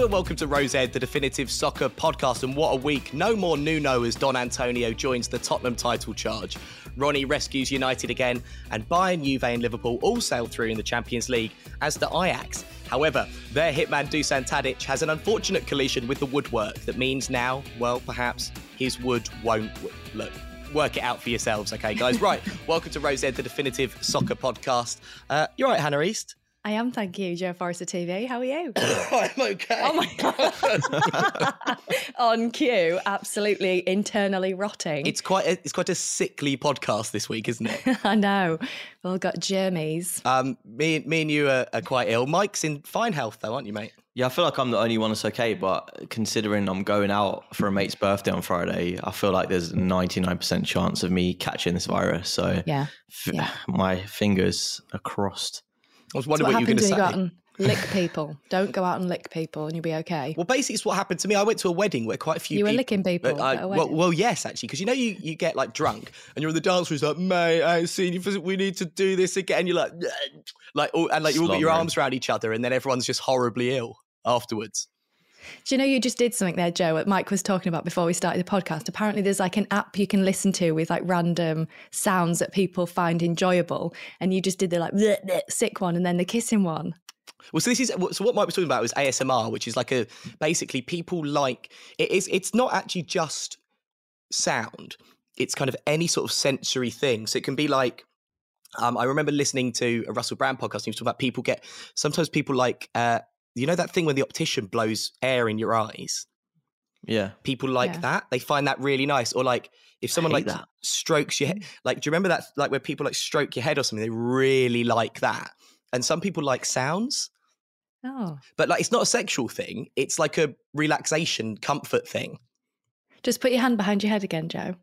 Hello and welcome to Row Z, the definitive soccer podcast. And what a week. No more Nuno as Don Antonio joins the Tottenham title charge. Ronnie rescues United again, and Bayern, Juve, and Liverpool all sail through in the Champions League, as the Ajax. However, their hitman Dusan Tadic has an unfortunate collision with the woodwork that means now, well, perhaps his wood won't look. Work it out for yourselves, okay, guys? Right, welcome to Row Z, the definitive soccer podcast. Uh, you're right, Hannah East. I am, thank you, Joe Forrester TV. How are you? I'm okay. Oh my god! On cue, absolutely internally rotting. It's quite a, it's quite a sickly podcast this week, isn't it? I know. We've all got germies. Um, me, me and you are, are quite ill. Mike's in fine health, though, aren't you, mate? Yeah, I feel like I'm the only one that's okay, but considering I'm going out for a mate's birthday on Friday, I feel like there's a 99% chance of me catching this virus. So Yeah. f- Yeah. my fingers are crossed. I was wondering what what, you were going to say. go out and lick people. Don't go out and lick people, and you'll be okay. Well, basically, it's what happened to me. I went to a wedding where quite a few You were people, licking people I- well, well, yes, actually, because you know you, you get like drunk and you're in the dance floor. It's like, mate, I ain't seen you. For, we need to do this again. You're like, like, all, and like you all got your arms around each other, and then everyone's just horribly ill afterwards. Do you know you just did something there, Joe? What Mike was talking about before we started the podcast. Apparently, there's like an app you can listen to with like random sounds that people find enjoyable, and you just did the like bleh, bleh, sick one and then the kissing one. Well, so this is so what Mike was talking about was ASMR, which is like a basically people like it is. It's not actually just sound; it's kind of any sort of sensory thing. So it can be like. Um, I remember listening to a Russell Brand podcast. He was talking about people get sometimes people like uh, you know that thing when the optician blows air in your eyes. Yeah. People like Yeah. that. They find that really nice. Or like if someone like that. strokes your head, mm. like do you remember that? Like where people like stroke your head or something. They really like that. And some people like sounds Oh, but like it's not a sexual thing it's like a relaxation comfort thing just put your hand behind your head again, Joe,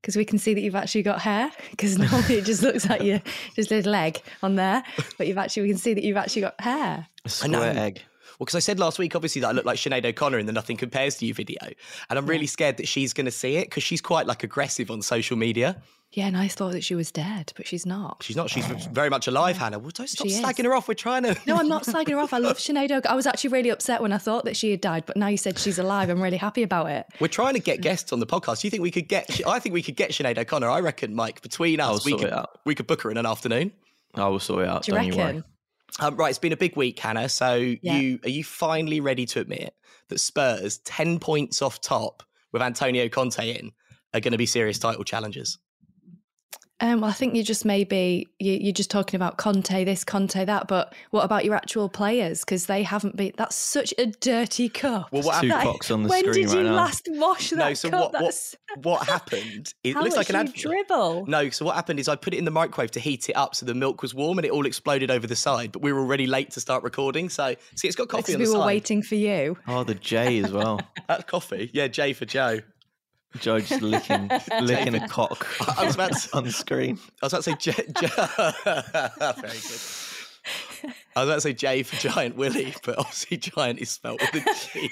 because we can see that you've actually got hair. Because normally it just looks like you just a leg on there, but you've actually we can see that you've actually got hair. A square egg. Well because i said last week obviously that i look like Sinead o'connor in the nothing compares to you video and i'm really scared that she's going to see it because she's quite like aggressive on social media Yeah, and I thought that she was dead, but she's not. she's not she's very much alive hannah well, don't stop She is. slagging her off we're trying to No, I'm not slagging her off. I love Sinead O'Connor. I was actually really upset when I thought that she had died, but now you said she's alive. I'm really happy about it. we're trying to get mm. guests on the podcast. Do you think we could get? I think we could get Sinead O'Connor. I reckon, Mike, between I'll us, we could we could book her in an afternoon. I will sort it out. Do you don't you worry. Um, right, it's been a big week, Hannah. So Yeah. you are you finally ready to admit that Spurs, ten points off top with Antonio Conte in, are going to be serious title challengers? Um, well, I think you're just maybe you, you're just talking about Conte this, Conte that, but what about your actual players? Because they haven't been. That's such a dirty cup. Well, what Two happened? Like, cocks on the when screen did you right now. last wash that No, so cup? what, what That's what happened? It how looks like an ad- dribble. No, so what happened is I put it in the microwave to heat it up so the milk was warm and it all exploded over the side. But we were already late to start recording, so see, it's got coffee Because on we the were side. waiting for you. Oh, the J as well. That's coffee. Yeah, J for Joe. Joe just licking, licking a cock I was about to- on screen. I was about to say J. J- Very good. I was about to say J for Giant Willy, but obviously Giant is spelt with a G.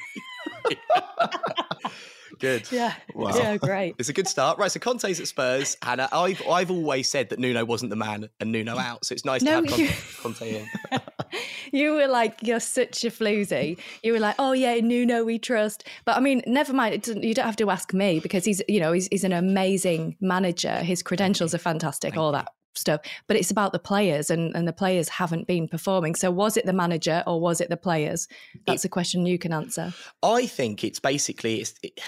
good. Yeah. Wow. Yeah, great. It's a good start. Right, so Conte's at Spurs. Hannah, I've I've always said that Nuno wasn't the man and Nuno out. So it's nice No, to have you- Conte, Conte in. You were like, you're such a floozy. You were like, oh yeah, Nuno, we trust. But I mean, never mind. It doesn't, you don't have to ask me because he's, you know, he's, he's an amazing manager. His credentials are fantastic, all that stuff. But it's about the players, and and the players haven't been performing. So was it the manager or was it the players? That's a question you can answer. I think it's basically it's, it,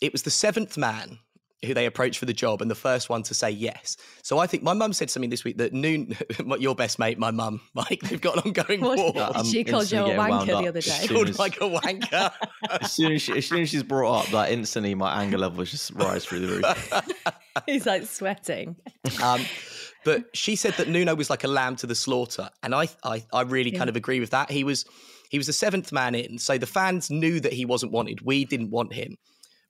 it was the seventh man who they approach for the job and the first one to say yes. So I think my mum said something this week that noon, your best mate, my mum, Mike, they've got an ongoing What- war. Yeah, I'm she called you a instantly getting wound wanker the other day. soon Called as- like a wanker. As soon as, she, as soon as she's brought up, that instantly my anger levels just rise through the roof. he's like sweating. Um, but she said that Nuno was like a lamb to the slaughter, and I, I, I really kind of agree with that. He was, he was the seventh man in, so the fans knew that he wasn't wanted. We didn't want him.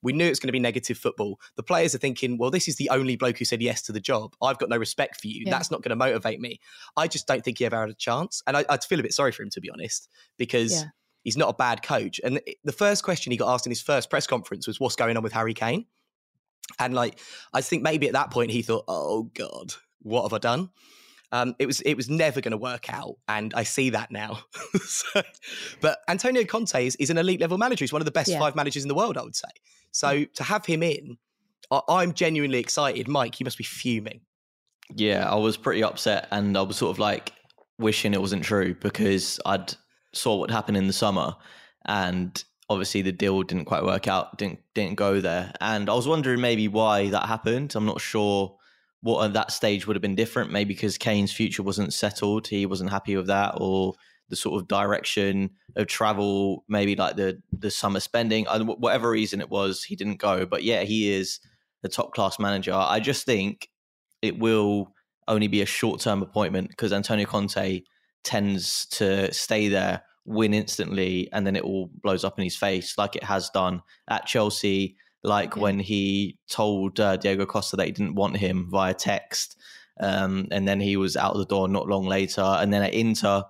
We knew it's going to be negative football. The players are thinking, well, this is the only bloke who said yes to the job. I've got no respect for you. Yeah. That's not going to motivate me. I just don't think he ever had a chance, and I, I'd feel a bit sorry for him to be honest, because. Yeah. He's not a bad coach. And the first question he got asked in his first press conference was, What's going on with Harry Kane? And like, I think maybe at that point he thought, oh God, what have I done? Um, it was it was never going to work out, and I see that now. so, but Antonio Conte is, is an elite level manager. He's one of the best yeah. five managers in the world, I would say. So mm. to have him in, I, I'm genuinely excited. Mike, you must be fuming. Yeah, I was pretty upset, and I was sort of like wishing it wasn't true because I'd saw what happened in the summer, and obviously the deal didn't quite work out, didn't didn't go there, and I was wondering maybe why that happened. I'm not sure what at that stage would have been different. Maybe because Kane's future wasn't settled, he wasn't happy with that, or the sort of direction of travel, maybe like the the summer spending, and whatever reason it was, he didn't go. But yeah, he is a top class manager. I just think it will only be a short term appointment because Antonio Conte tends to stay there, win instantly, and then it all blows up in his face, like it has done at Chelsea, like when he told uh, Diego Costa that he didn't want him via text. Um, and then he was out the door not long later. And then at Inter,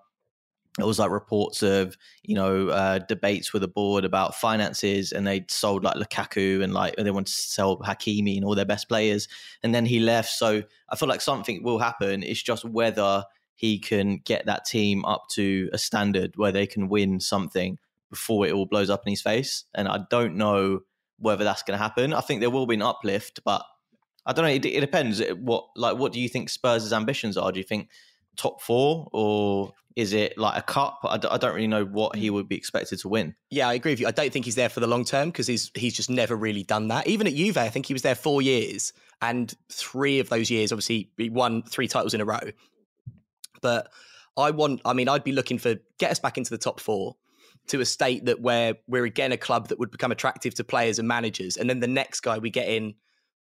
it was like reports of you know uh, debates with the board about finances, and they sold like Lukaku and like they wanted to sell Hakimi and all their best players, and then he left. So I feel like something will happen. It's just whether he can get that team up to a standard where they can win something before it all blows up in his face. And I don't know whether that's going to happen. I think there will be an uplift, but I don't know. It, it depends. What like what do you think Spurs' ambitions are? Do you think top four or is it like a cup? I d- I don't really know what he would be expected to win. Yeah, I agree with you. I don't think he's there for the long term because he's he's just never really done that. Even at Juve, I think he was there four years, and three of those years, obviously, he won three titles in a row. But I want, I mean, I'd be looking for get us back into the top four to a state that where we're again a club that would become attractive to players and managers, and then the next guy we get in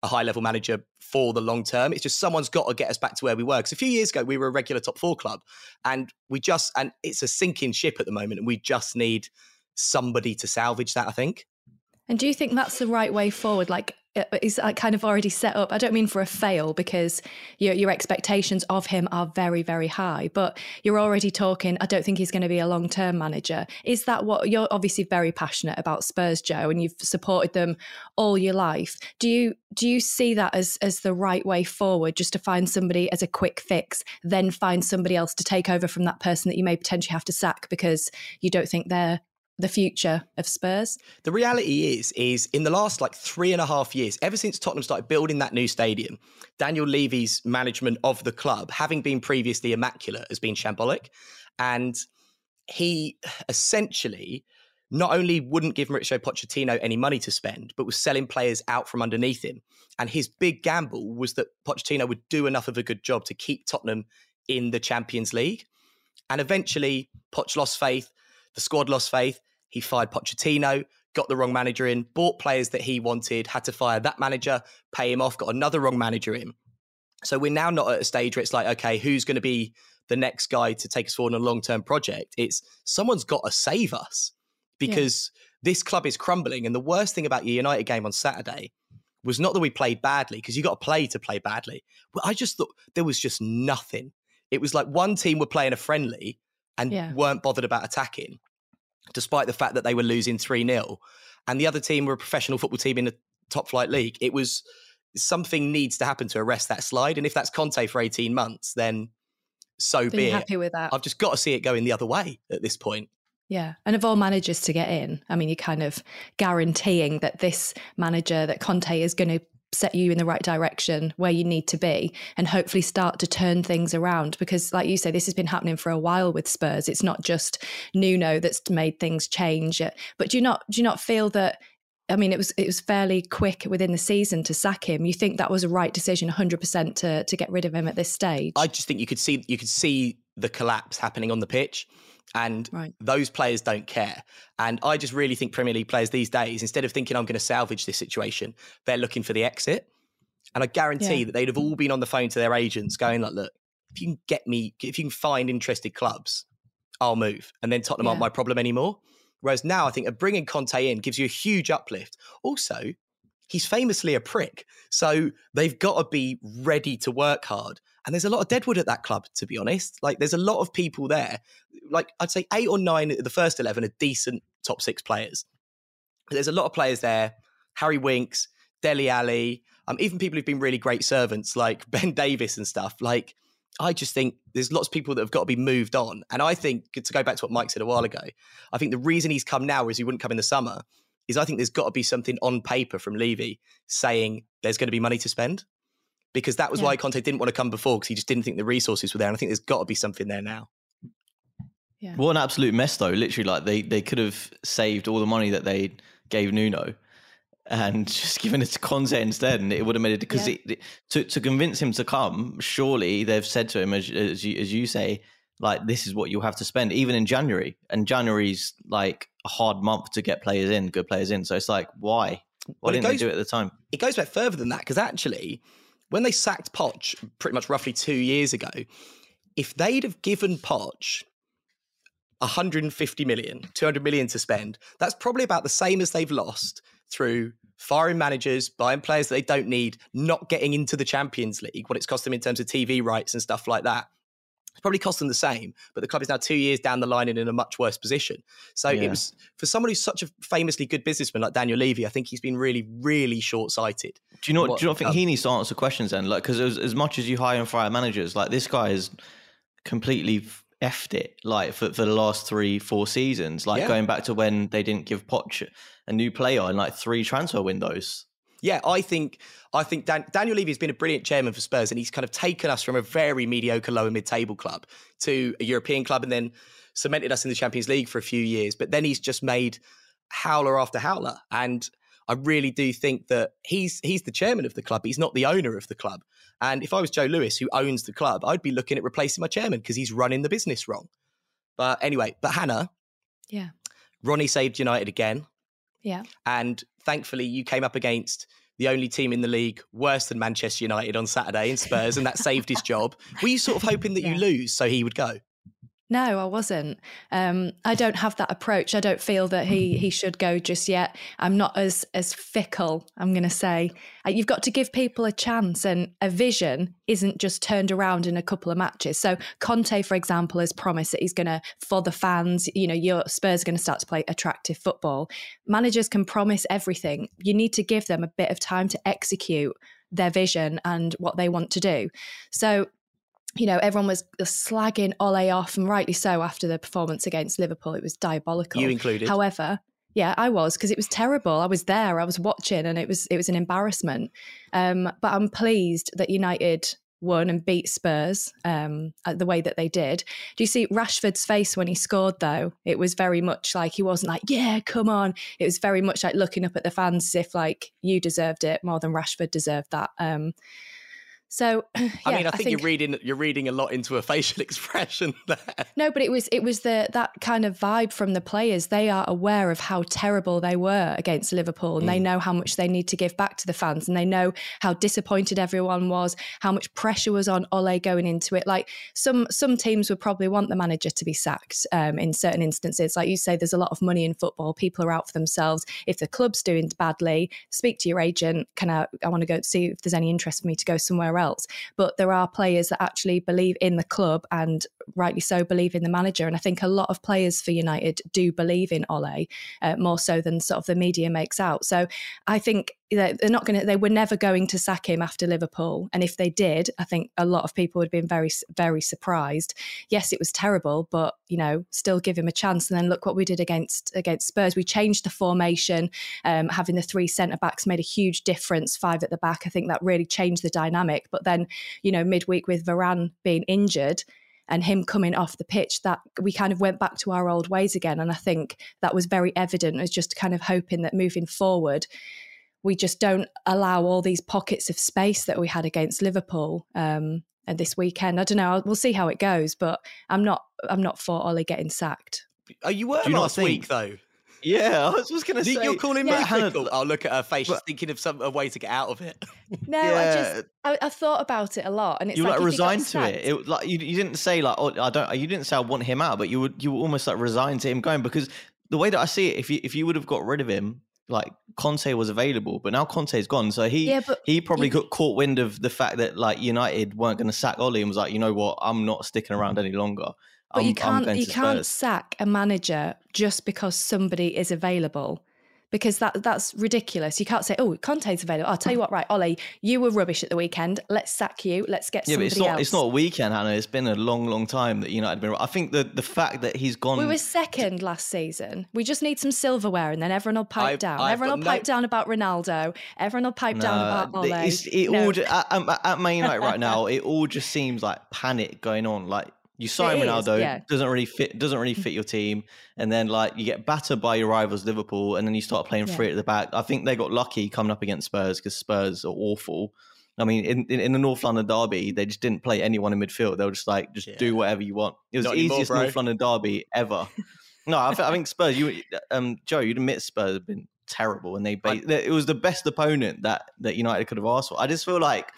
a high level manager for the long term. It's just someone's got to get us back to where we were. Because a few years ago, we were a regular top four club, and we just, and it's a sinking ship at the moment, and we just need somebody to salvage that, I think. And do you think that's the right way forward? Like, Uh, is uh, kind of already set up. I don't mean for a fail because your your expectations of him are very very high, but you're already talking. I don't think he's going to be a long term manager. Is that what you're obviously very passionate about Spurs, Joe, and you've supported them all your life? Do you do you see that as as the right way forward? Just to find somebody as a quick fix, then find somebody else to take over from that person that you may potentially have to sack because you don't think they're the future of Spurs? The reality is, is in the last like three and a half years, ever since Tottenham started building that new stadium, Daniel Levy's management of the club, having been previously immaculate, has been shambolic. And he essentially not only wouldn't give Mauricio Pochettino any money to spend, but was selling players out from underneath him. And his big gamble was that Pochettino would do enough of a good job to keep Tottenham in the Champions League. And eventually, Poch lost faith. The squad lost faith. He fired Pochettino, got the wrong manager in, bought players that he wanted, had to fire that manager, pay him off, got another wrong manager in. So we're now not at a stage where it's like, okay, who's going to be the next guy to take us forward on a long term project? It's someone's got to save us because yeah. this club is crumbling. And the worst thing about your United game on Saturday was not that we played badly because you got to play to play badly. But I just thought there was just nothing. It was like one team were playing a friendly and yeah. weren't bothered about attacking despite the fact that they were losing 3 0. And the other team were a professional football team in the top flight league. It was something needs to happen to arrest that slide. And if that's Conte for 18 months, then so be it. happy with that? I've just got to see it going the other way at this point. Yeah. And of all managers to get in, I mean, you're kind of guaranteeing that this manager, that Conte is going to set you in the right direction where you need to be and hopefully start to turn things around. Because like you say this has been happening for a while with Spurs. It's not just Nuno that's made things change but do you not do you not feel that I mean it was it was fairly quick within the season to sack him. You think that was a right decision 100% to to get rid of him at this stage? I just think you could see you could see the collapse happening on the pitch and right. those players don't care. And I just really think Premier League players these days, instead of thinking I'm going to salvage this situation, they're looking for the exit. And I guarantee yeah. that they'd have all been on the phone to their agents going like, look, if you can get me, if you can find interested clubs, I'll move. And then Tottenham yeah. aren't my problem anymore. Whereas now I think bringing Conte in gives you a huge uplift. Also, he's famously a prick. So they've got to be ready to work hard. And there's a lot of deadwood at that club, to be honest. Like there's a lot of people there. Like I'd say eight or nine of the first 11 are decent top six players. There's a lot of players there. Harry Winks, Dele Alli, um, even people who've been really great servants like Ben Davies and stuff. Like I just think there's lots of people that have got to be moved on. And I think, to go back to what Mike said a while ago, I think the reason he's come now is he wouldn't come in the summer, is I think there's got to be something on paper from Levy saying there's going to be money to spend. Because that was yeah. why Conte didn't want to come before, because he just didn't think the resources were there. And I think there's got to be something there now. Yeah. What an absolute mess, though. Literally, like they, they could have saved all the money that they gave Nuno and just given it to Conte instead, and it would have made it because yeah. to to convince him to come. Surely they've said to him, as as you, as you say, like this is what you'll have to spend, even in January, and January's like a hard month to get players in, good players in. So it's like, why? Why well, didn't goes, they do it at the time? It goes back further than that because actually, when they sacked Poch pretty much roughly two years ago, if they'd have given Poch 150 million, 200 million to spend, that's probably about the same as they've lost through firing managers, buying players that they don't need, not getting into the Champions League, what it's cost them in terms of TV rights and stuff like that. It's probably cost them the same, but the club is now two years down the line and in a much worse position. So yeah. it was for someone who's such a famously good businessman like Daniel Levy. I think he's been really, really short sighted. Do you know? What, do you not think um, he needs to answer questions then? Like, because as, as much as you hire and fire managers, like this guy is completely effed it like for, for the last three four seasons like yeah. going back to when they didn't give Poch a new player in like three transfer windows yeah i think i think Dan, daniel levy has been a brilliant chairman for spurs and he's kind of taken us from a very mediocre lower mid-table club to a european club and then cemented us in the champions league for a few years but then he's just made howler after howler and I really do think that he's he's the chairman of the club. He's not the owner of the club. And if I was Joe Lewis, who owns the club, I'd be looking at replacing my chairman because he's running the business wrong. But anyway, but Hannah, yeah, Ronnie saved United again. Yeah, and thankfully you came up against the only team in the league worse than Manchester United on Saturday in Spurs, and that saved his job. Were you sort of hoping that yeah. you lose so he would go? No, I wasn't. Um, I don't have that approach. I don't feel that he he should go just yet. I'm not as as fickle. I'm going to say uh, you've got to give people a chance, and a vision isn't just turned around in a couple of matches. So Conte, for example, has promised that he's going to for the fans. You know, your Spurs are going to start to play attractive football. Managers can promise everything. You need to give them a bit of time to execute their vision and what they want to do. So you know, everyone was slagging Ole off, and rightly so after the performance against Liverpool. It was diabolical. You included. However, yeah, I was because it was terrible. I was there, I was watching, and it was it was an embarrassment. Um, but I'm pleased that United won and beat Spurs um, the way that they did. Do you see Rashford's face when he scored? Though it was very much like he wasn't like, "Yeah, come on." It was very much like looking up at the fans as if like you deserved it more than Rashford deserved that. Um, so yeah, I mean, I think, I think, you're reading you're reading a lot into a facial expression there. No, but it was it was the that kind of vibe from the players. They are aware of how terrible they were against Liverpool, and mm. they know how much they need to give back to the fans, and they know how disappointed everyone was, how much pressure was on Ole going into it. Like some some teams would probably want the manager to be sacked um, in certain instances. Like you say, there's a lot of money in football. People are out for themselves. If the club's doing badly, speak to your agent. Can I? I want to go see if there's any interest for me to go somewhere else. But there are players that actually believe in the club and rightly so believe in the manager. And I think a lot of players for United do believe in Ole uh, more so than sort of the media makes out. So I think they're not going to they were never going to sack him after liverpool and if they did i think a lot of people would have been very very surprised yes it was terrible but you know still give him a chance and then look what we did against against spurs we changed the formation um, having the three centre backs made a huge difference five at the back i think that really changed the dynamic but then you know midweek with Varane being injured and him coming off the pitch that we kind of went back to our old ways again and i think that was very evident as just kind of hoping that moving forward we just don't allow all these pockets of space that we had against Liverpool um, and this weekend. I don't know. We'll see how it goes, but I'm not. I'm not for Ole getting sacked. Are you were last think, week though. Yeah, I was just going to say. You're calling yeah. me fickle. I'll look at her face. But, she's thinking of some a way to get out of it. No, yeah. I just I, I, thought about it a lot, and it's you like, like resigned to it. It like you, you didn't say like oh I don't. You didn't say I want him out, but you would you were almost like resigned to him going because the way that I see it, if you if you would have got rid of him like Conte was available, but now Conte's gone. So he yeah, he probably got caught wind of the fact that like United weren't going to sack Ole and was like, you know what, I'm not sticking around any longer. But I'm, you can't you can't sack a manager just because somebody is available. because that that's ridiculous. You can't say, "Oh, Conte's available." I'll tell you what, right, Ollie, you were rubbish at the weekend. Let's sack you. Let's get yeah, but somebody it's not. else. It's not a weekend, Hannah. It's been a long, long time that United been. I think the the fact that he's gone. We were second last season. We just need some silverware, and then everyone will pipe I've- down. I've everyone will pipe no- down about Ronaldo. Everyone will pipe down about Ole. it No. all ju- at, at, at Man United right now. It all just seems like panic going on. Like you sign It is, Ronaldo, yeah. doesn't really fit, doesn't really fit your team, and then like you get battered by your rivals Liverpool, and then you start playing Yeah. free at the back. I think they got lucky coming up against Spurs because Spurs are awful. I mean, in, in, in the North London derby, they just didn't play anyone in midfield. They were just like, just Yeah. do whatever you want. It was Not the anymore, easiest bro. North London derby ever. no, I, th- I think Spurs. You, um, Joe, you'd admit Spurs have been terrible, and they ba- it was the best opponent that that United could have asked for. I just feel like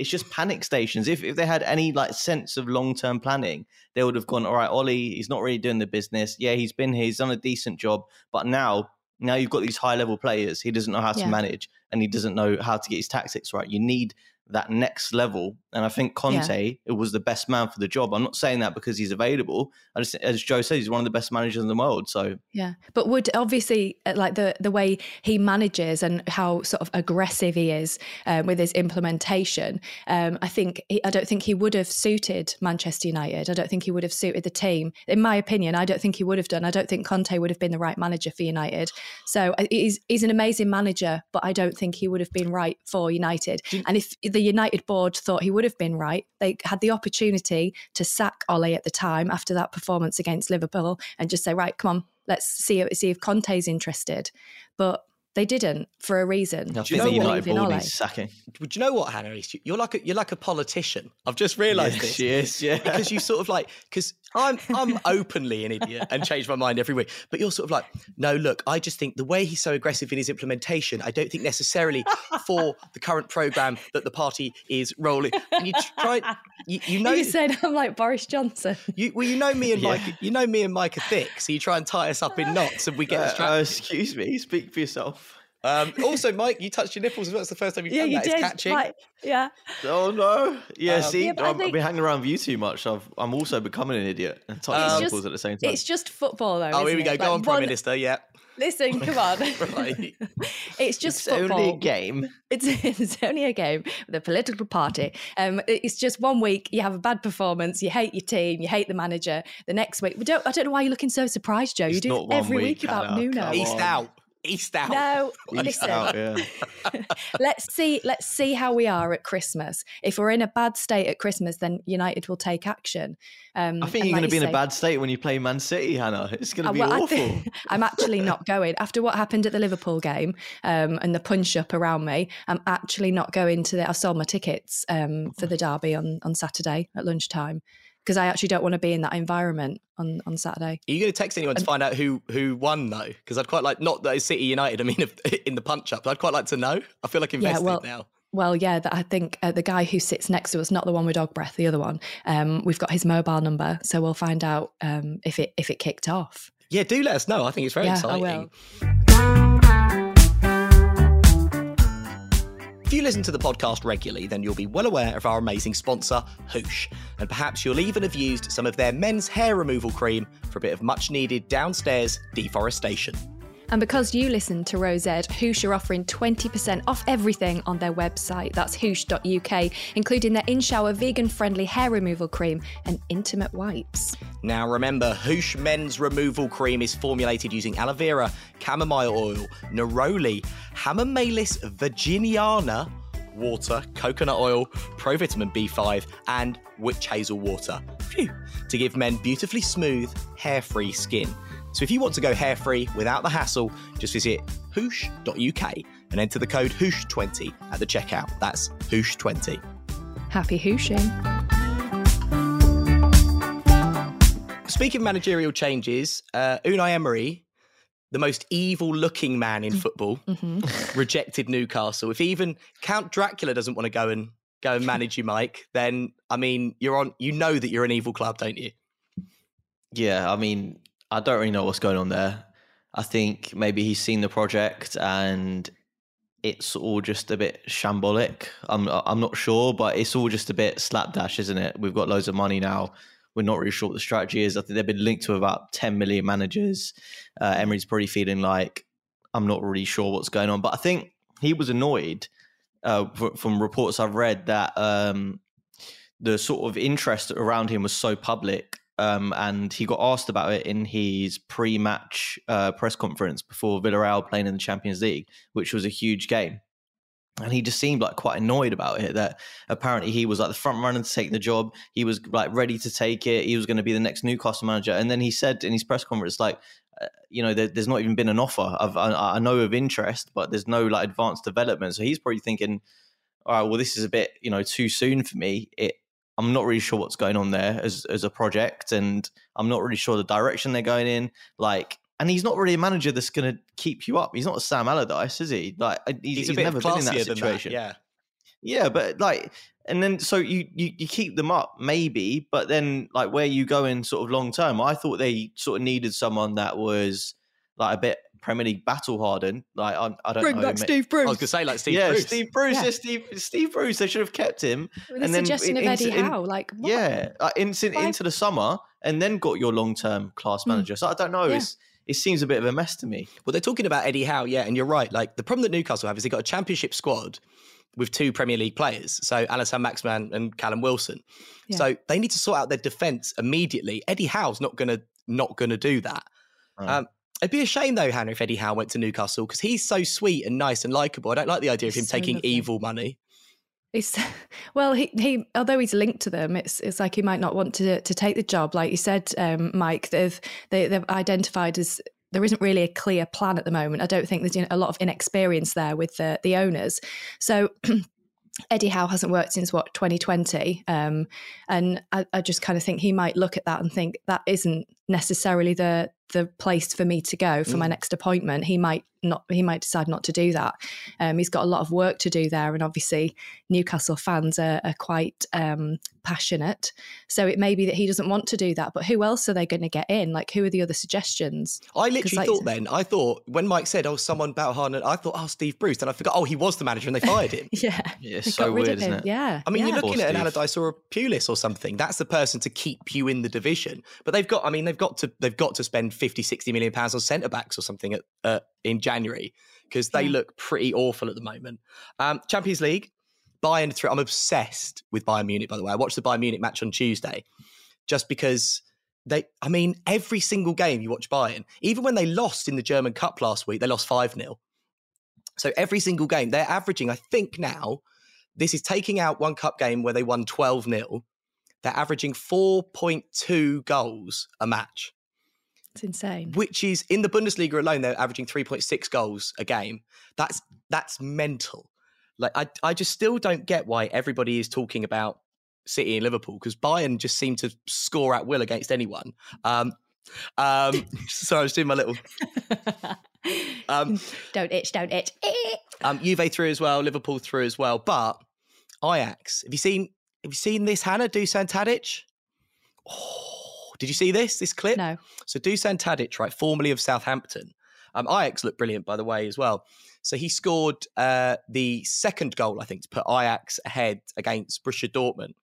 it's just panic stations. If if they had any like sense of long term planning, they would have gone, all right, Ollie, he's not really doing the business. Yeah, he's been here, he's done a decent job, but now now you've got these high level players. He doesn't know how to Yeah. manage, and he doesn't know how to get his tactics right. You need that next level, and I think Conte it was the best man for the job. I'm not saying that because he's available. I just, as Joe says, he's one of the best managers in the world. So Yeah, but would obviously uh, like the the way he manages and how sort of aggressive he is um, with his implementation. Um, I think he, I don't think he would have suited Manchester United. I don't think he would have suited the team. In my opinion, I don't think he would have done. I don't think Conte would have been the right manager for United. So uh, he's he's an amazing manager, but I don't think he would have been right for United. And if the United board thought he would have been right, they had the opportunity to sack Ole at the time after that performance against Liverpool and just say, right, come on, let's see see if Conte's interested. But they didn't for a reason. I Do you think know? United Believe in board Ole. needs sacking. Would you know what, Hannah? is? You're like a, you're like a politician. I've just realised Yeah, this. she is, yeah. because you sort of like because I'm I'm openly an idiot and change my mind every week. But you're sort of like, no, look, I just think the way he's so aggressive in his implementation, I don't think necessarily for the current program that the party is rolling. And you try, you, you know, you said I'm like Boris Johnson. you well, you know me and Yeah. Mike, you know me and Mike are thick, so you try and tie us up in knots, and we get Uh, distracted. uh, excuse me, speak for yourself. Um, also, Mike, you touched your nipples as well. It's the first time you've yeah, done you that. It's did. catching. Like, yeah. Oh no! Yeah, Um, see, Yeah, I I'm, think- I've been hanging around with you too much. I've, I'm also becoming an idiot and touching Um, um, just- at the same time. It's just football, though. Oh, here we go. it? Go Like, on, Prime one- Minister. Yeah. Listen, come on. Right. it's just It's football. only a game. It's, it's only a game with a political party. Um, it's just one week you have a bad performance, you hate your team, you hate the manager. The next week, we don't. I don't know why you're looking so surprised, Joe. you do it every week, week, about Hannah, Nuno. come East out. East out. No, East listen. out, yeah. let's see. Let's see how we are at Christmas. If we're in a bad state at Christmas, then United will take action. Um, I think you're like going to be you in a bad state when you play Man City, Hannah. It's going to Uh, be well, I awful. think- I'm actually not going after what happened at the Liverpool game um, and the punch up around me. I'm actually not going to the. I sold my tickets um, for the derby on on Saturday at lunchtime because I actually don't want to be in that environment on on Saturday. Are you going to text anyone to find out who who won though? Because I'd quite like not that it's City United. I mean, if, in the punch up, but I'd quite like to know. I feel like invested well, now. Well, yeah, that I think uh, the guy who sits next to us, not the one with dog breath, the other one. Um, we've got his mobile number, so we'll find out um, if it if it kicked off. Yeah, do let us know. I think it's very Yeah, I exciting. will. If you listen to the podcast regularly, then you'll be well aware of our amazing sponsor, Hoosh. And perhaps you'll even have used some of their men's hair removal cream for a bit of much needed downstairs deforestation. And because you listen to Row Z, Hoosh are offering 20% off everything on their website. That's hoosh.uk, including their in shower vegan friendly hair removal cream and intimate wipes. Now, remember, Hoosh Men's Removal Cream is formulated using aloe vera, chamomile oil, neroli, Hamamelis virginiana, water, coconut oil, provitamin B5, and witch hazel water. Phew, to give men beautifully smooth, hair free skin. So if you want to go hair free without the hassle, just visit hoosh.uk and enter the code hoosh20 at the checkout. That's hoosh20. Happy hooshing. Speaking of managerial changes, uh, Unai Emery, the most evil looking man in football, rejected Newcastle. If even Count Dracula doesn't want to go and go and manage you, Mike, then I mean, you're on. You know that you're an evil club, don't you? Yeah, I mean, I don't really know what's going on there. I think maybe he's seen the project and it's all just a bit shambolic. I'm I'm not sure, but it's all just a bit slapdash, isn't it? We've got loads of money now. We're not really sure what the strategy is. I think they've been linked to about 10 million managers. Uh, Emery's probably feeling like, I'm not really sure what's going on. But I think he was annoyed uh, from reports I've read that um, the sort of interest around him was so public. Um, and he got asked about it in his pre-match uh, press conference before Villarreal playing in the Champions League, which was a huge game. And he just seemed like quite annoyed about it that apparently he was like the front runner to take the job. He was like ready to take it. He was going to be the next newcastle manager. And then he said in his press conference like uh, you know there, there's not even been an offer. Of, I, I, know of interest but there's no like advanced development. So he's probably thinking all right well this is a bit you know too soon for me. It I'm not really sure what's going on there as as a project, and I'm not really sure the direction they're going in. Like, and he's not really a manager that's going to keep you up. He's not a Sam Allardyce, is he? Like he's, he's, he's never been in that situation. That, yeah, yeah, but like, and then so you, you you keep them up maybe, but then like where you go in sort of long term, I thought they sort of needed someone that was like a bit Premier League battle hardened. Like I, I don't Bring know. back Steve Bruce. I was gonna say like Steve yeah, Bruce. Steve Bruce. Yeah. yeah. Steve Steve Bruce. They should have kept him. With and the then suggestion in, of Eddie in, Howe, like what? yeah, uh, into into the summer, and then got your long term class hmm. manager. Mm. So I don't know. Yeah. It's it seems a bit of a mess to me. Well, they're talking about Eddie Howe, yeah, and you're right. Like the problem that Newcastle have is they've got a championship squad with two Premier League players, so Allan Maxman and Callum Wilson. Yeah. So they need to sort out their defence immediately. Eddie Howe's not gonna not gonna do that. Um, it'd be a shame though, Hannah, if Eddie Howe went to Newcastle because he's so sweet and nice and likable. I don't like the idea of him so taking lovely. evil money. It's well, he he although he's linked to them, it's it's like he might not want to to take the job. Like you said, um, Mike, they've they, they've identified as there isn't really a clear plan at the moment. I don't think there's a lot of inexperience there with the the owners. So. Eddie Howe hasn't worked since what 2020, um, and I, I just kind of think he might look at that and think that isn't necessarily the the place for me to go for mm. my next appointment. He might not he might decide not to do that. Um, he's got a lot of work to do there, and obviously Newcastle fans are, are quite um, passionate. So it may be that he doesn't want to do that. But who else are they going to get in? Like who are the other suggestions? I literally like, thought then I thought when Mike said, "Oh, someone about Harden," I thought, "Oh, Steve Bruce," and I forgot. Oh, he was the manager, and they fired him. yeah, yeah, so weird, isn't it? Yeah, I mean, yeah. you're looking at an Allardyce or a Pulis or something. That's the person to keep you in the division. But they've got. I mean, they've got to. They've got to spend 50, 60 million pounds on centre backs or something at, uh, in January because they yeah. look pretty awful at the moment. Um, Champions League, Bayern through. I'm obsessed with Bayern Munich. By the way, I watched the Bayern Munich match on Tuesday just because they. I mean, every single game you watch Bayern, even when they lost in the German Cup last week, they lost five 0 So every single game they're averaging. I think now this is taking out one cup game where they won 12 0 they're averaging 4.2 goals a match. It's insane. Which is in the Bundesliga alone, they're averaging 3.6 goals a game. That's that's mental. Like I, I just still don't get why everybody is talking about City and Liverpool because Bayern just seem to score at will against anyone. Um, um, so I was doing my little. Um, don't itch, don't itch. um, Juve through as well, Liverpool through as well, but Ajax. Have you seen? Have you seen this, Hannah? Dusan Tadic? Oh, did you see this? This clip? No. So Dusan Tadic, right, formerly of Southampton. Um, Ajax looked brilliant, by the way, as well. So he scored uh, the second goal, I think, to put Ajax ahead against Borussia Dortmund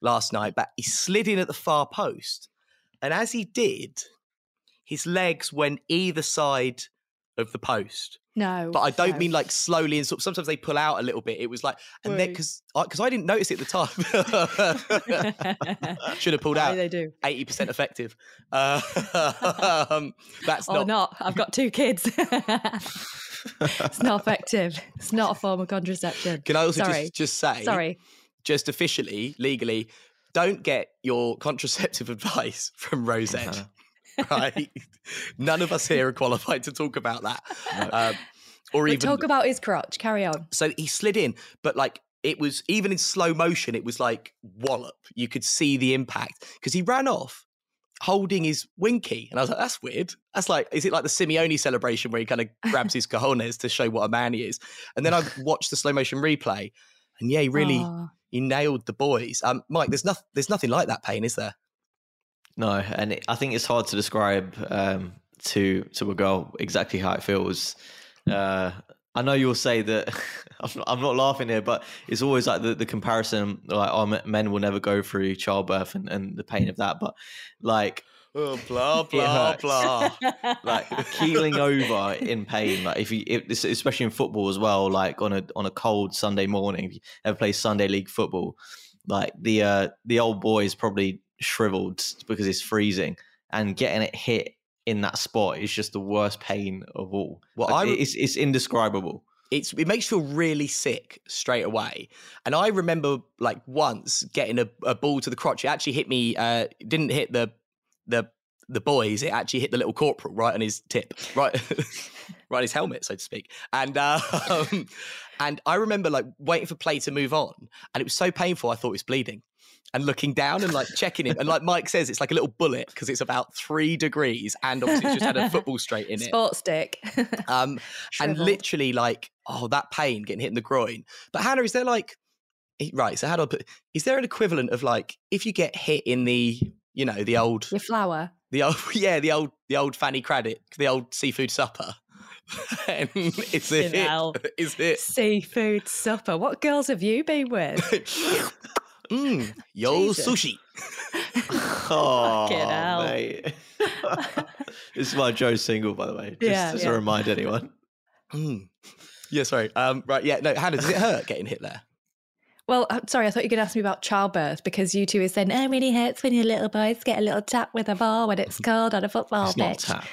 last night. But he slid in at the far post, and as he did, his legs went either side of the post. No, but I don't no. mean like slowly and sort. Sometimes they pull out a little bit. It was like, and then because because I, I, didn't notice it at the time. Should have pulled out. They do eighty percent effective. Uh, um, that's or not. not. I've got two kids. it's not effective. It's not a form of contraception. Can I also Sorry. just just say? Sorry. Just officially, legally, don't get your contraceptive advice from Rose Edge. Right? None of us here are qualified to talk about that. Um, or but even talk about his crotch. Carry on. So he slid in, but like it was even in slow motion, it was like wallop. You could see the impact because he ran off holding his winky. And I was like, that's weird. That's like, is it like the Simeone celebration where he kind of grabs his cojones to show what a man he is? And then I watched the slow motion replay and yeah, he really, Aww. he nailed the boys. Um, Mike, there's nothing, there's nothing like that pain, is there? No, and it, I think it's hard to describe um, to to a girl exactly how it feels. Uh, I know you'll say that I'm, not, I'm not laughing here, but it's always like the, the comparison, like oh, men will never go through childbirth and, and the pain of that. But like Oh, blah blah blah. like keeling over in pain. Like if you, if, especially in football as well, like on a on a cold Sunday morning, if you ever play Sunday league football, like the uh the old boys probably shriveled because it's freezing, and getting it hit in that spot is just the worst pain of all. Well, Like, I- it's it's indescribable. it's it makes you feel really sick straight away. And I remember like once getting a, a ball to the crotch. It actually hit me. Uh, didn't hit the the the boys. It actually hit the little corporal right on his tip, right, right on his helmet, so to speak. And um, and I remember like waiting for play to move on, and it was so painful. I thought it was bleeding. And looking down and like checking it, and like Mike says, it's like a little bullet because it's about three degrees, and obviously it's just had a football straight in it. Sports stick. Um, and literally like oh that pain getting hit in the groin but hannah is there like right so how do i put is there an equivalent of like if you get hit in the you know the old Your flower. the old yeah the old the old fanny cradock the old seafood supper is it is it Seafood supper. What girls have you been with? Mm, yo Jesus. sushi Oh, hell. mate. this is my Joe single, by the way. Just, Yeah, just yeah. to remind anyone. Mm. yeah sorry um right yeah no hannah does it hurt getting hit there Well, I'm sorry, I thought you were going to ask me about childbirth because you two were saying, oh, it really hurts when your little boys get a little tap with a ball when it's cold on a football it's not tap.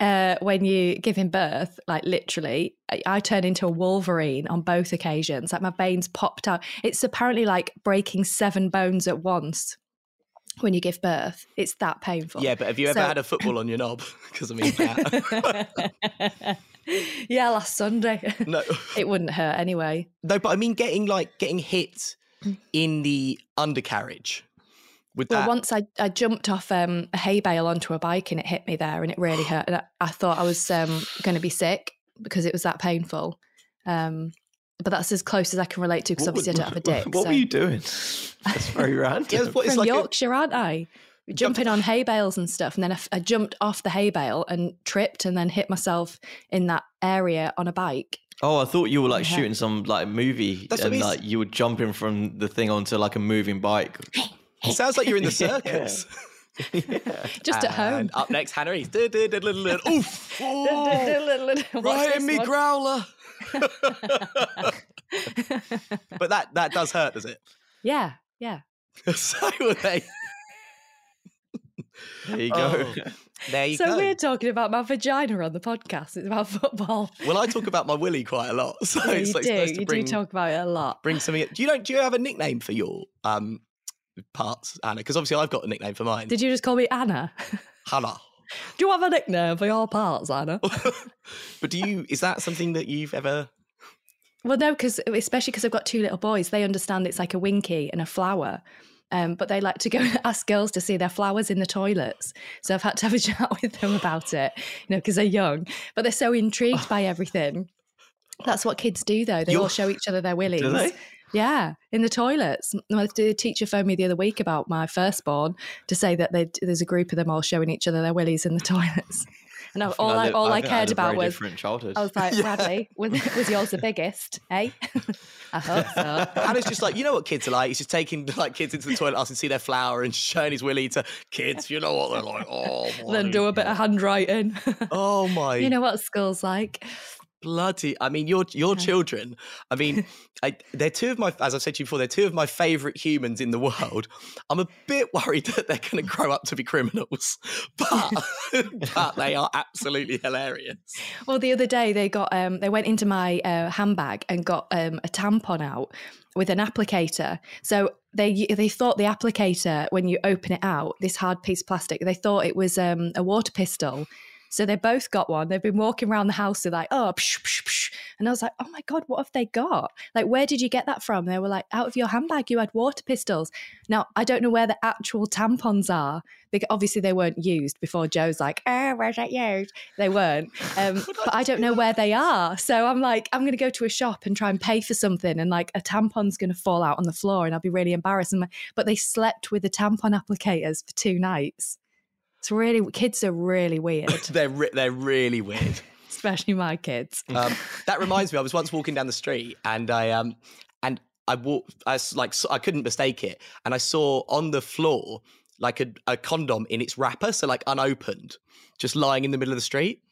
Uh, when you give him birth, like literally, I, I turn into a wolverine on both occasions. Like my veins popped out. It's apparently like breaking seven bones at once when you give birth. It's that painful. yeah but have you ever So- had a football on your knob because i mean that yeah, last Sunday. no it wouldn't hurt anyway. No, but I mean getting like getting hit in the undercarriage. With Well, that, once I, I jumped off um, a hay bale onto a bike and it hit me there and it really hurt. And I, I thought I was um, going to be sick because it was that painful. Um, but that's as close as I can relate to because obviously would- I don't have a dick. What so. were you doing? That's very random. Yeah, what- From like a- Yorkshire, aren't I? Jumping on hay bales and stuff. And then I, f- I jumped off the hay bale and tripped and then hit myself in that area on a bike. Oh, I thought you were like Yeah. shooting some like movie, That's and like you were jumping from the thing onto like a moving bike. It sounds like you're in the circus. Just at home. Up next, Hannah East. Oof! Oh, What's right in me one? growler. but that that does hurt, does it? Yeah, yeah. so were they. There you go. Oh, there you So go. So we're talking about my vagina on the podcast. It's about football. Well, I talk about my willy quite a lot, so Yeah, it's you like do. supposed You bring, do talk about it a lot. bring something. Do you know? Do you have a nickname for your um parts, Anna? Because obviously I've got a nickname for mine. Did you just call me Anna? Hannah. do you have a nickname for your parts, Anna? But do you? Is that something that you've ever? well, no, because especially because I've got two little boys, they understand it's like a winky and a flower. Um, but they like to go ask girls to see their flowers in the toilets. So I've had to have a chat with them about it, you know, because they're young, but they're so intrigued by everything. That's what kids do, though. They all You're- show each other their willies. Do they? Yeah, in the toilets. My the teacher phoned me the other week about my firstborn to say that there's a group of them all showing each other their willies in the toilets. And I, all I, li- all I, think had cared about was different childhood. I was like, Bradley, was, was yours the biggest? Eh? I hope so. Hannah's just like, you know what kids are like. He's just taking like kids into the toilet, asking to see their flower, and showing his willy to kids. You know what they're like. Oh, then do a bit of handwriting. Oh my you know what school's like. Bloody! I mean, your your children. I mean, I, they're two of my, as I've said to you before, they're two of my favourite humans in the world. I'm a bit worried that they're going to grow up to be criminals, but but they are absolutely hilarious. Well, the other day they got um, they went into my uh, handbag and got um, a tampon out with an applicator. So they they thought the applicator when you open it out, this hard piece of plastic, they thought it was um, a water pistol. So they both got one. They've been walking around the house. They're like, oh, psh, psh, psh. and I was like, oh my god, what have they got? Like, where did you get that from? They were like, out of your handbag, you had water pistols. Now I don't know where the actual tampons are because obviously they weren't used before. Joe's like, oh, where's that used? They weren't, um, but I don't know where they are. So I'm like, I'm going to go to a shop and try and pay for something, and like a tampon's going to fall out on the floor, and I'll be really embarrassed. And my- But they slept with the tampon applicators for two nights. It's really kids are really weird, They're re- they're really weird. especially my kids. Um, that reminds me, I was once walking down the street and I um and I walked. I like I couldn't mistake it, and I saw on the floor like a, a condom in its wrapper, so like unopened, just lying in the middle of the street.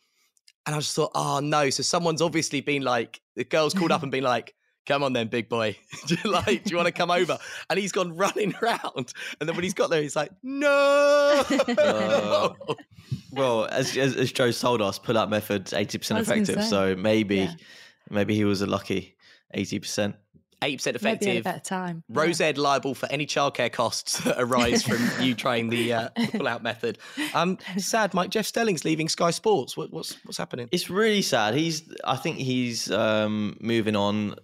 And I just thought, oh no. So someone's obviously been like, the girl's called up and been like, come on then, big boy. do you like, do you want to come over? And he's gone running around. And then when he's got there, he's like, no. Uh, well, as, as, as Joe told us, pull out method's 80% effective. So maybe, yeah. maybe he was a lucky 80%. 8% effective. Maybe better time. Row Z liable for any childcare costs that arise from you trying the, uh, pull out method. Um, sad, Mike. Jeff Stelling's leaving Sky Sports. What, what's what's happening? It's really sad. He's, I think he's um, moving on.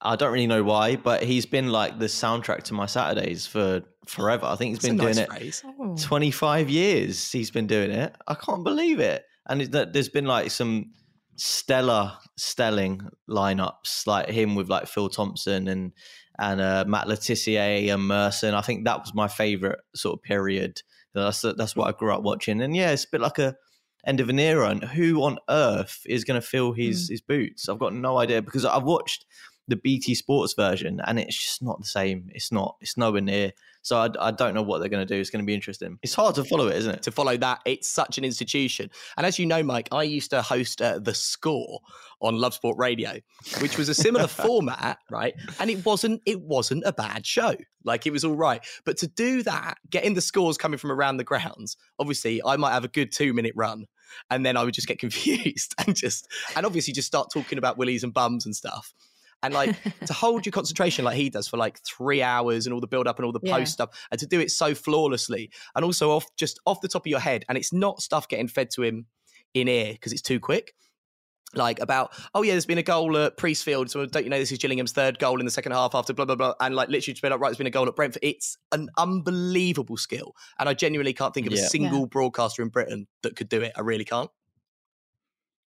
I don't really know why, but he's been like the soundtrack to my Saturdays for forever. I think he's That's been doing nice it Oh. 25 years. He's been doing it. I can't believe it. And it, there's been like some stellar stelling lineups, like him with like Phil Thompson and and uh, Matt Le Tissier and Merson. I think that was my favorite sort of period. That's that's what I grew up watching. And yeah, it's a bit like a end of an era. And who on earth is going to fill his his boots? I've got no idea because I've watched the BT Sports version, and it's just not the same. It's not. It's nowhere near. So I, I don't know what they're going to do. It's going to be interesting. It's hard to follow it, isn't it? to follow that. It's such an institution. And as you know, Mike, I used to host uh, The Score on Love Sport Radio, which was a similar format, right? And it wasn't it wasn't a bad show. Like it was all right. But to do that, getting the scores coming from around the grounds, obviously I might have a good two minute run. And then I would just get confused and just and obviously just start talking about willies and bums and stuff. And like to hold your concentration like he does for like three hours and all the build up and all the Yeah. post stuff and to do it so flawlessly and also off just off the top of your head and it's not stuff getting fed to him in ear because it's too quick. Like about oh yeah there's been a goal at Priestfield so don't you know this is Gillingham's third goal in the second half after blah blah blah and like literally just been like right there's been a goal at Brentford. It's an unbelievable skill and I genuinely can't think of a Yeah. single broadcaster in Britain that could do it. I really can't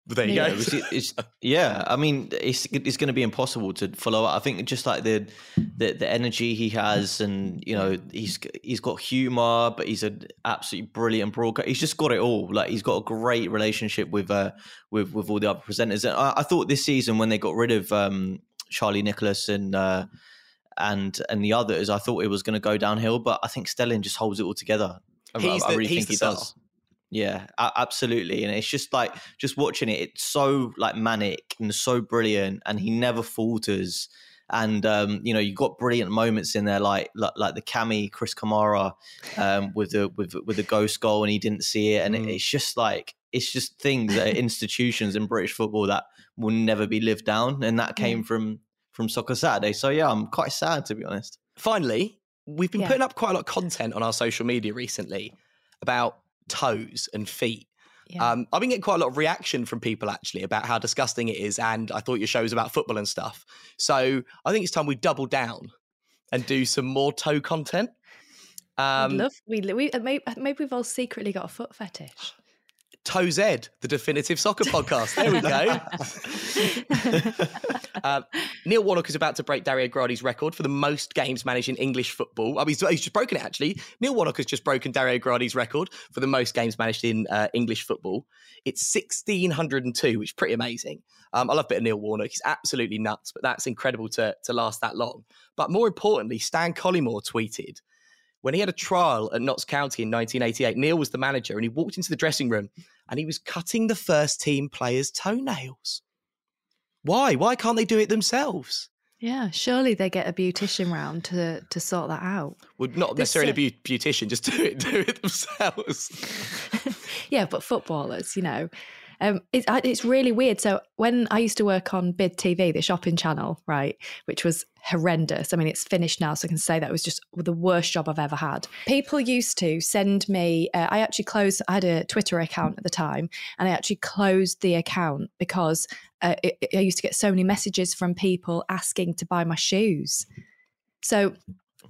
but there you Yeah, go it was- it's, yeah, I mean, it's it's going to be impossible to follow up. I think just like the, the the energy he has, and you know, he's he's got humor, but he's an absolutely brilliant broadcaster. He's just got it all. Like he's got a great relationship with uh with with all the other presenters. And I, I thought this season when they got rid of um Charlie Nicholas and. uh and and the others, I thought it was going to go downhill, but I think Stelling just holds it all together. I- He's I, the- really he's think the he star. does. Yeah, absolutely. And it's just like just watching it, it's so like manic and so brilliant, and he never falters. And um, you know, you've got brilliant moments in there, like like, like the Kammy Chris Kamara um, with the with with the ghost goal, and he didn't see it, and Mm. it's just like it's just things that are institutions in British football that will never be lived down, and that came from from Soccer Saturday. So yeah, I'm quite sad to be honest. finally, we've been Yeah. putting up quite a lot of content on our social media recently about toes and feet. Yeah. Um, I've been getting quite a lot of reaction from people actually about how disgusting it is, and I thought your show was about football and stuff. So I think it's time we double down and do some more toe content. Um, love we, we uh, maybe, maybe we've all secretly got a foot fetish. Toe Z, the definitive soccer podcast. There we go. Um, Neil Warnock is about to break Dario Gradi's record for the most games managed in English football. I mean, he's, he's just broken it actually. Neil Warnock has just broken Dario Gradi's record for the most games managed in uh, English football. It's 1602, which is pretty amazing. Um, I love a bit of Neil Warnock. He's absolutely nuts, but that's incredible to, to last that long. But more importantly, Stan Collymore tweeted when he had a trial at Notts County in 1988, Neil was the manager and he walked into the dressing room and he was cutting the first team players' toenails. Why? Why can't they do it themselves? Yeah, surely they get a beautician round to to sort that out. Well, not This, necessarily a beau- beautician, just do it, do it themselves. yeah, but footballers, you know, um, it's it's really weird. So when I used to work on Bid TV, the shopping channel, right, which was horrendous. I mean, it's finished now, so I can say that was just the worst job I've ever had. People used to send me. Uh, I actually closed. I had a Twitter account at the time, and I actually closed the account because uh, it, it- I used to get so many messages from people asking to buy my shoes. So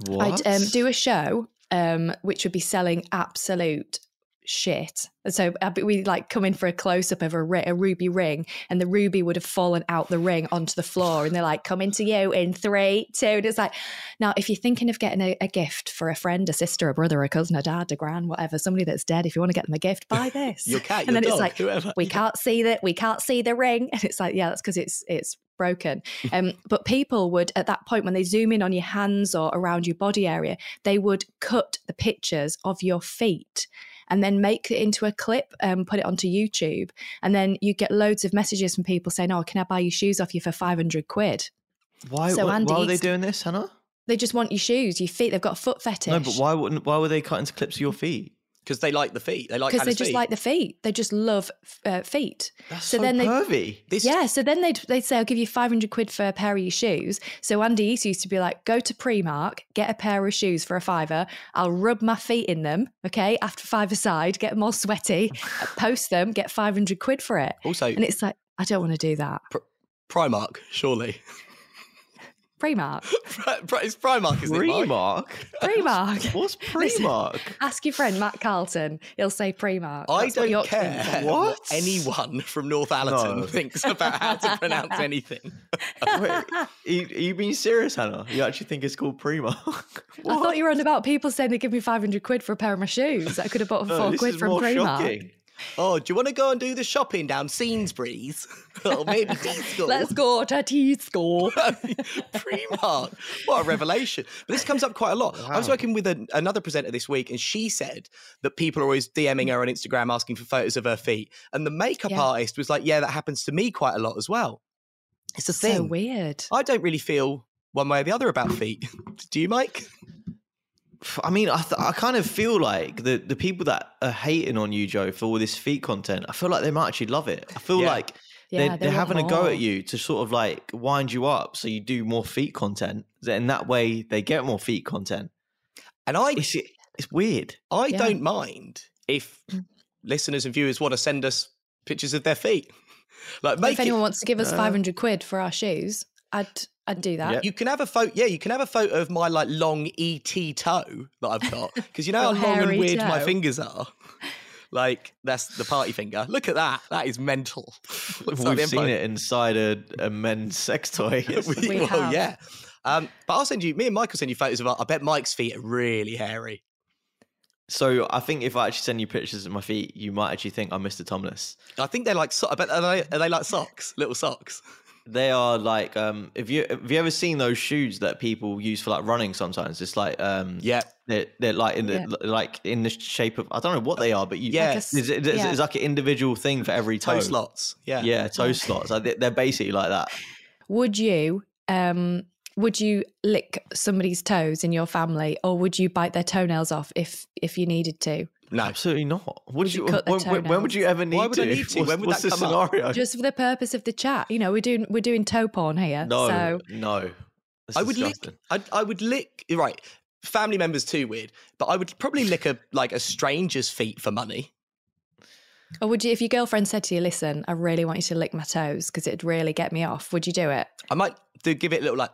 What? I'd um, do a show um, which would be selling absolute shit. So uh, we like come in for a close up of a, ri- a ruby ring, and the ruby would have fallen out the ring onto the floor, and they're like, "Coming to you in three, two. And it's like, now if you're thinking of getting a, a gift for a friend, a sister, a brother, a cousin, a dad, a gran, whatever, somebody that's dead, if you want to get them a gift, buy this. Your cat, and then dog, it's like whoever. we can't see that, we can't see the ring, and it's like, yeah, that's because it's it's broken. Um, but people would, at that point, when they zoom in on your hands or around your body area, they would cut the pictures of your feet and then make it into a clip and put it onto YouTube. And then you get loads of messages from people saying, Oh, can I buy your shoes off you for 500 quid? Why, So why, why are they doing this, Hannah? They just want your shoes, your feet. They've got a foot fetish. No, but why wouldn't? Why were they cutting clips of your feet? Because they like the feet. They like Because they just feet. like the feet. They just love uh, feet. That's So so, then they- pervy. this. Yeah, so then they'd, they'd say, I'll give you 500 quid for a pair of your shoes. So Andy East used to be like, go to Primark, get a pair of shoes for a fiver. I'll rub my feet in them, okay, after five aside, get them all sweaty, post them, get 500 quid for it. Also, And it's like, I don't want to do that. Primark, surely. Primark, it's Primark, isn't it? Mike? Primark. Primark. What's Primark? Ask your friend Matt Carlton. He'll say Primark. I That's what don't Yorkshiremen care what What? anyone from Northallerton No. thinks about how to pronounce anything. Wait, are you, are you being serious, Hannah? You actually think it's called Primark? I thought you were on about people saying they give me 500 quid for a pair of my shoes. I could have bought for No, four this quid from more Primark. shocking. Oh, do you want to go and do the shopping down Sainsbury's? or maybe Tesco? Let's go to tea school. Primark. What a revelation. But this comes up quite a lot. I was working with a, another presenter this week, and she said that people are always DMing her on Instagram asking for photos of her feet. And the makeup Yeah. artist was like, Yeah, that happens to me quite a lot as well. It's a thing. So weird. I don't really feel one way or the other about feet. Do you, Mike? I mean, I, th- I kind of feel like the, the people that are hating on you, Joe, for all this feet content, I feel like they might actually love it. I feel Yeah. like Yeah, they're, they they're want having a go at you to sort of like wind you up so you do more feet content. And that way they get more feet content. And I It's, it's weird. I Yeah. don't mind if Mm. listeners and viewers want to send us pictures of their feet. Like make if anyone wants to give us uh, 500 quid for our shoes, I'd I'd do that. Yeah. it, you can have a photo. Yeah, you can have a photo of my like long ET toe that I've got because you know how long and hairy weird my fingers are. Like that's the party finger. Look at that. That is mental. Looks We've the seen it inside a, a men's sex toy. It's- We- We well, have. yeah. Um, but I'll send you. Me and Mike will send you photos of. Our, I bet Mike's feet are really hairy. so I think if I actually send you pictures of my feet, you might actually think I'm Mr. Tomless. I think they're like. So- I bet are they, are they like socks? Little socks. They are like um if you have you ever seen those shoes that people use for like running sometimes? It's like um Yeah. they're, they're like in the Yeah. like in the shape of I don't know what they are, but you Yeah. Like a it's, it's, yeah. it's like an individual thing for every toe. Toe slots. Yeah. Yeah, toe slots. Like, they- they're basically like that. Would you um would you lick somebody's toes in your family or would you bite their toenails off if if you needed to? No. Absolutely not. Would you you? when, when- when would you ever need Why would to? I need to? What's, When would what's that the come up? scenario? Just for the purpose of the chat. You know, we're doing we're doing toe porn here. no, So no. That's I would disgusting. lick. I, I would lick. Right. Family members too weird, but I would probably lick a like a stranger's feet for money. or would you if your girlfriend said to you, listen, I really want you to lick my toes because it'd really get me off, would you do it? I might do give it a little like.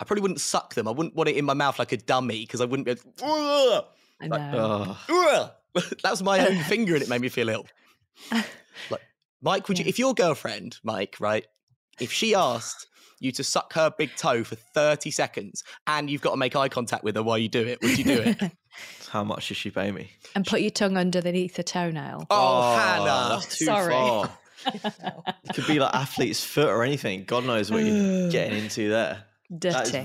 I probably wouldn't suck them. I wouldn't want it in my mouth like a dummy because I wouldn't be. Ugh, I know. Ugh. ugh. that was my own finger and it made me feel ill. Like, Mike, would you, if your girlfriend, Mike, right, if she asked you to suck her big toe for 30 seconds and you've got to make eye contact with her while you do it, would you do it? How much does she pay me? and put your tongue underneath the toenail. oh, oh Hannah. That's too Sorry. far. it could be like athlete's foot or anything. God knows what you're getting into there. That is Dirty.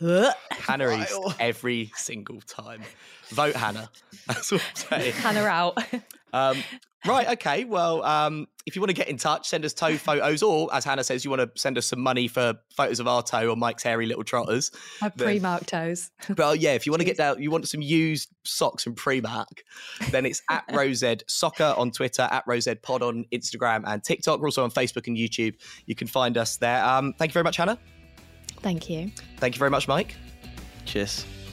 vi- Hannah is every single time. Vote Hannah. That's what I'm saying. Hannah out. Um, right, okay. Well, um, if you want to get in touch, send us toe photos, or as Hannah says, you want to send us some money for photos of our toe or Mike's hairy little trotters. My pre-marked toes. But uh, yeah, if you want to get down, you want some used socks from Primark, then it's at Row Z Soccer on Twitter, at Row Z Pod on Instagram and TikTok. We're also on Facebook and YouTube. You can find us there. Um, thank you very much, Hannah. Thank you. Thank you very much, Mike. Cheers.